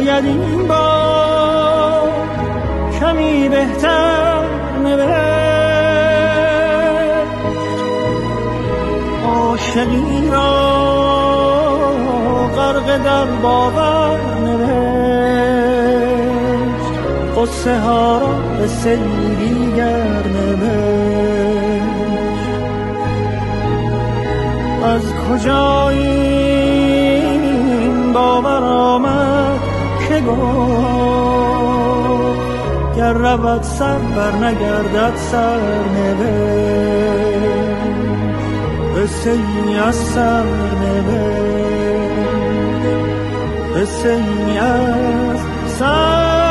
شاید این بار کمی بهتر نوشت عاشقی را غرق در باور نوشت قصه ها را به سیری گر نوشت از کجا این 我。باور آمد؟ نگو گر رود سر بر نگردد سر نبه قصه ای از سر نبه قصه ای از سر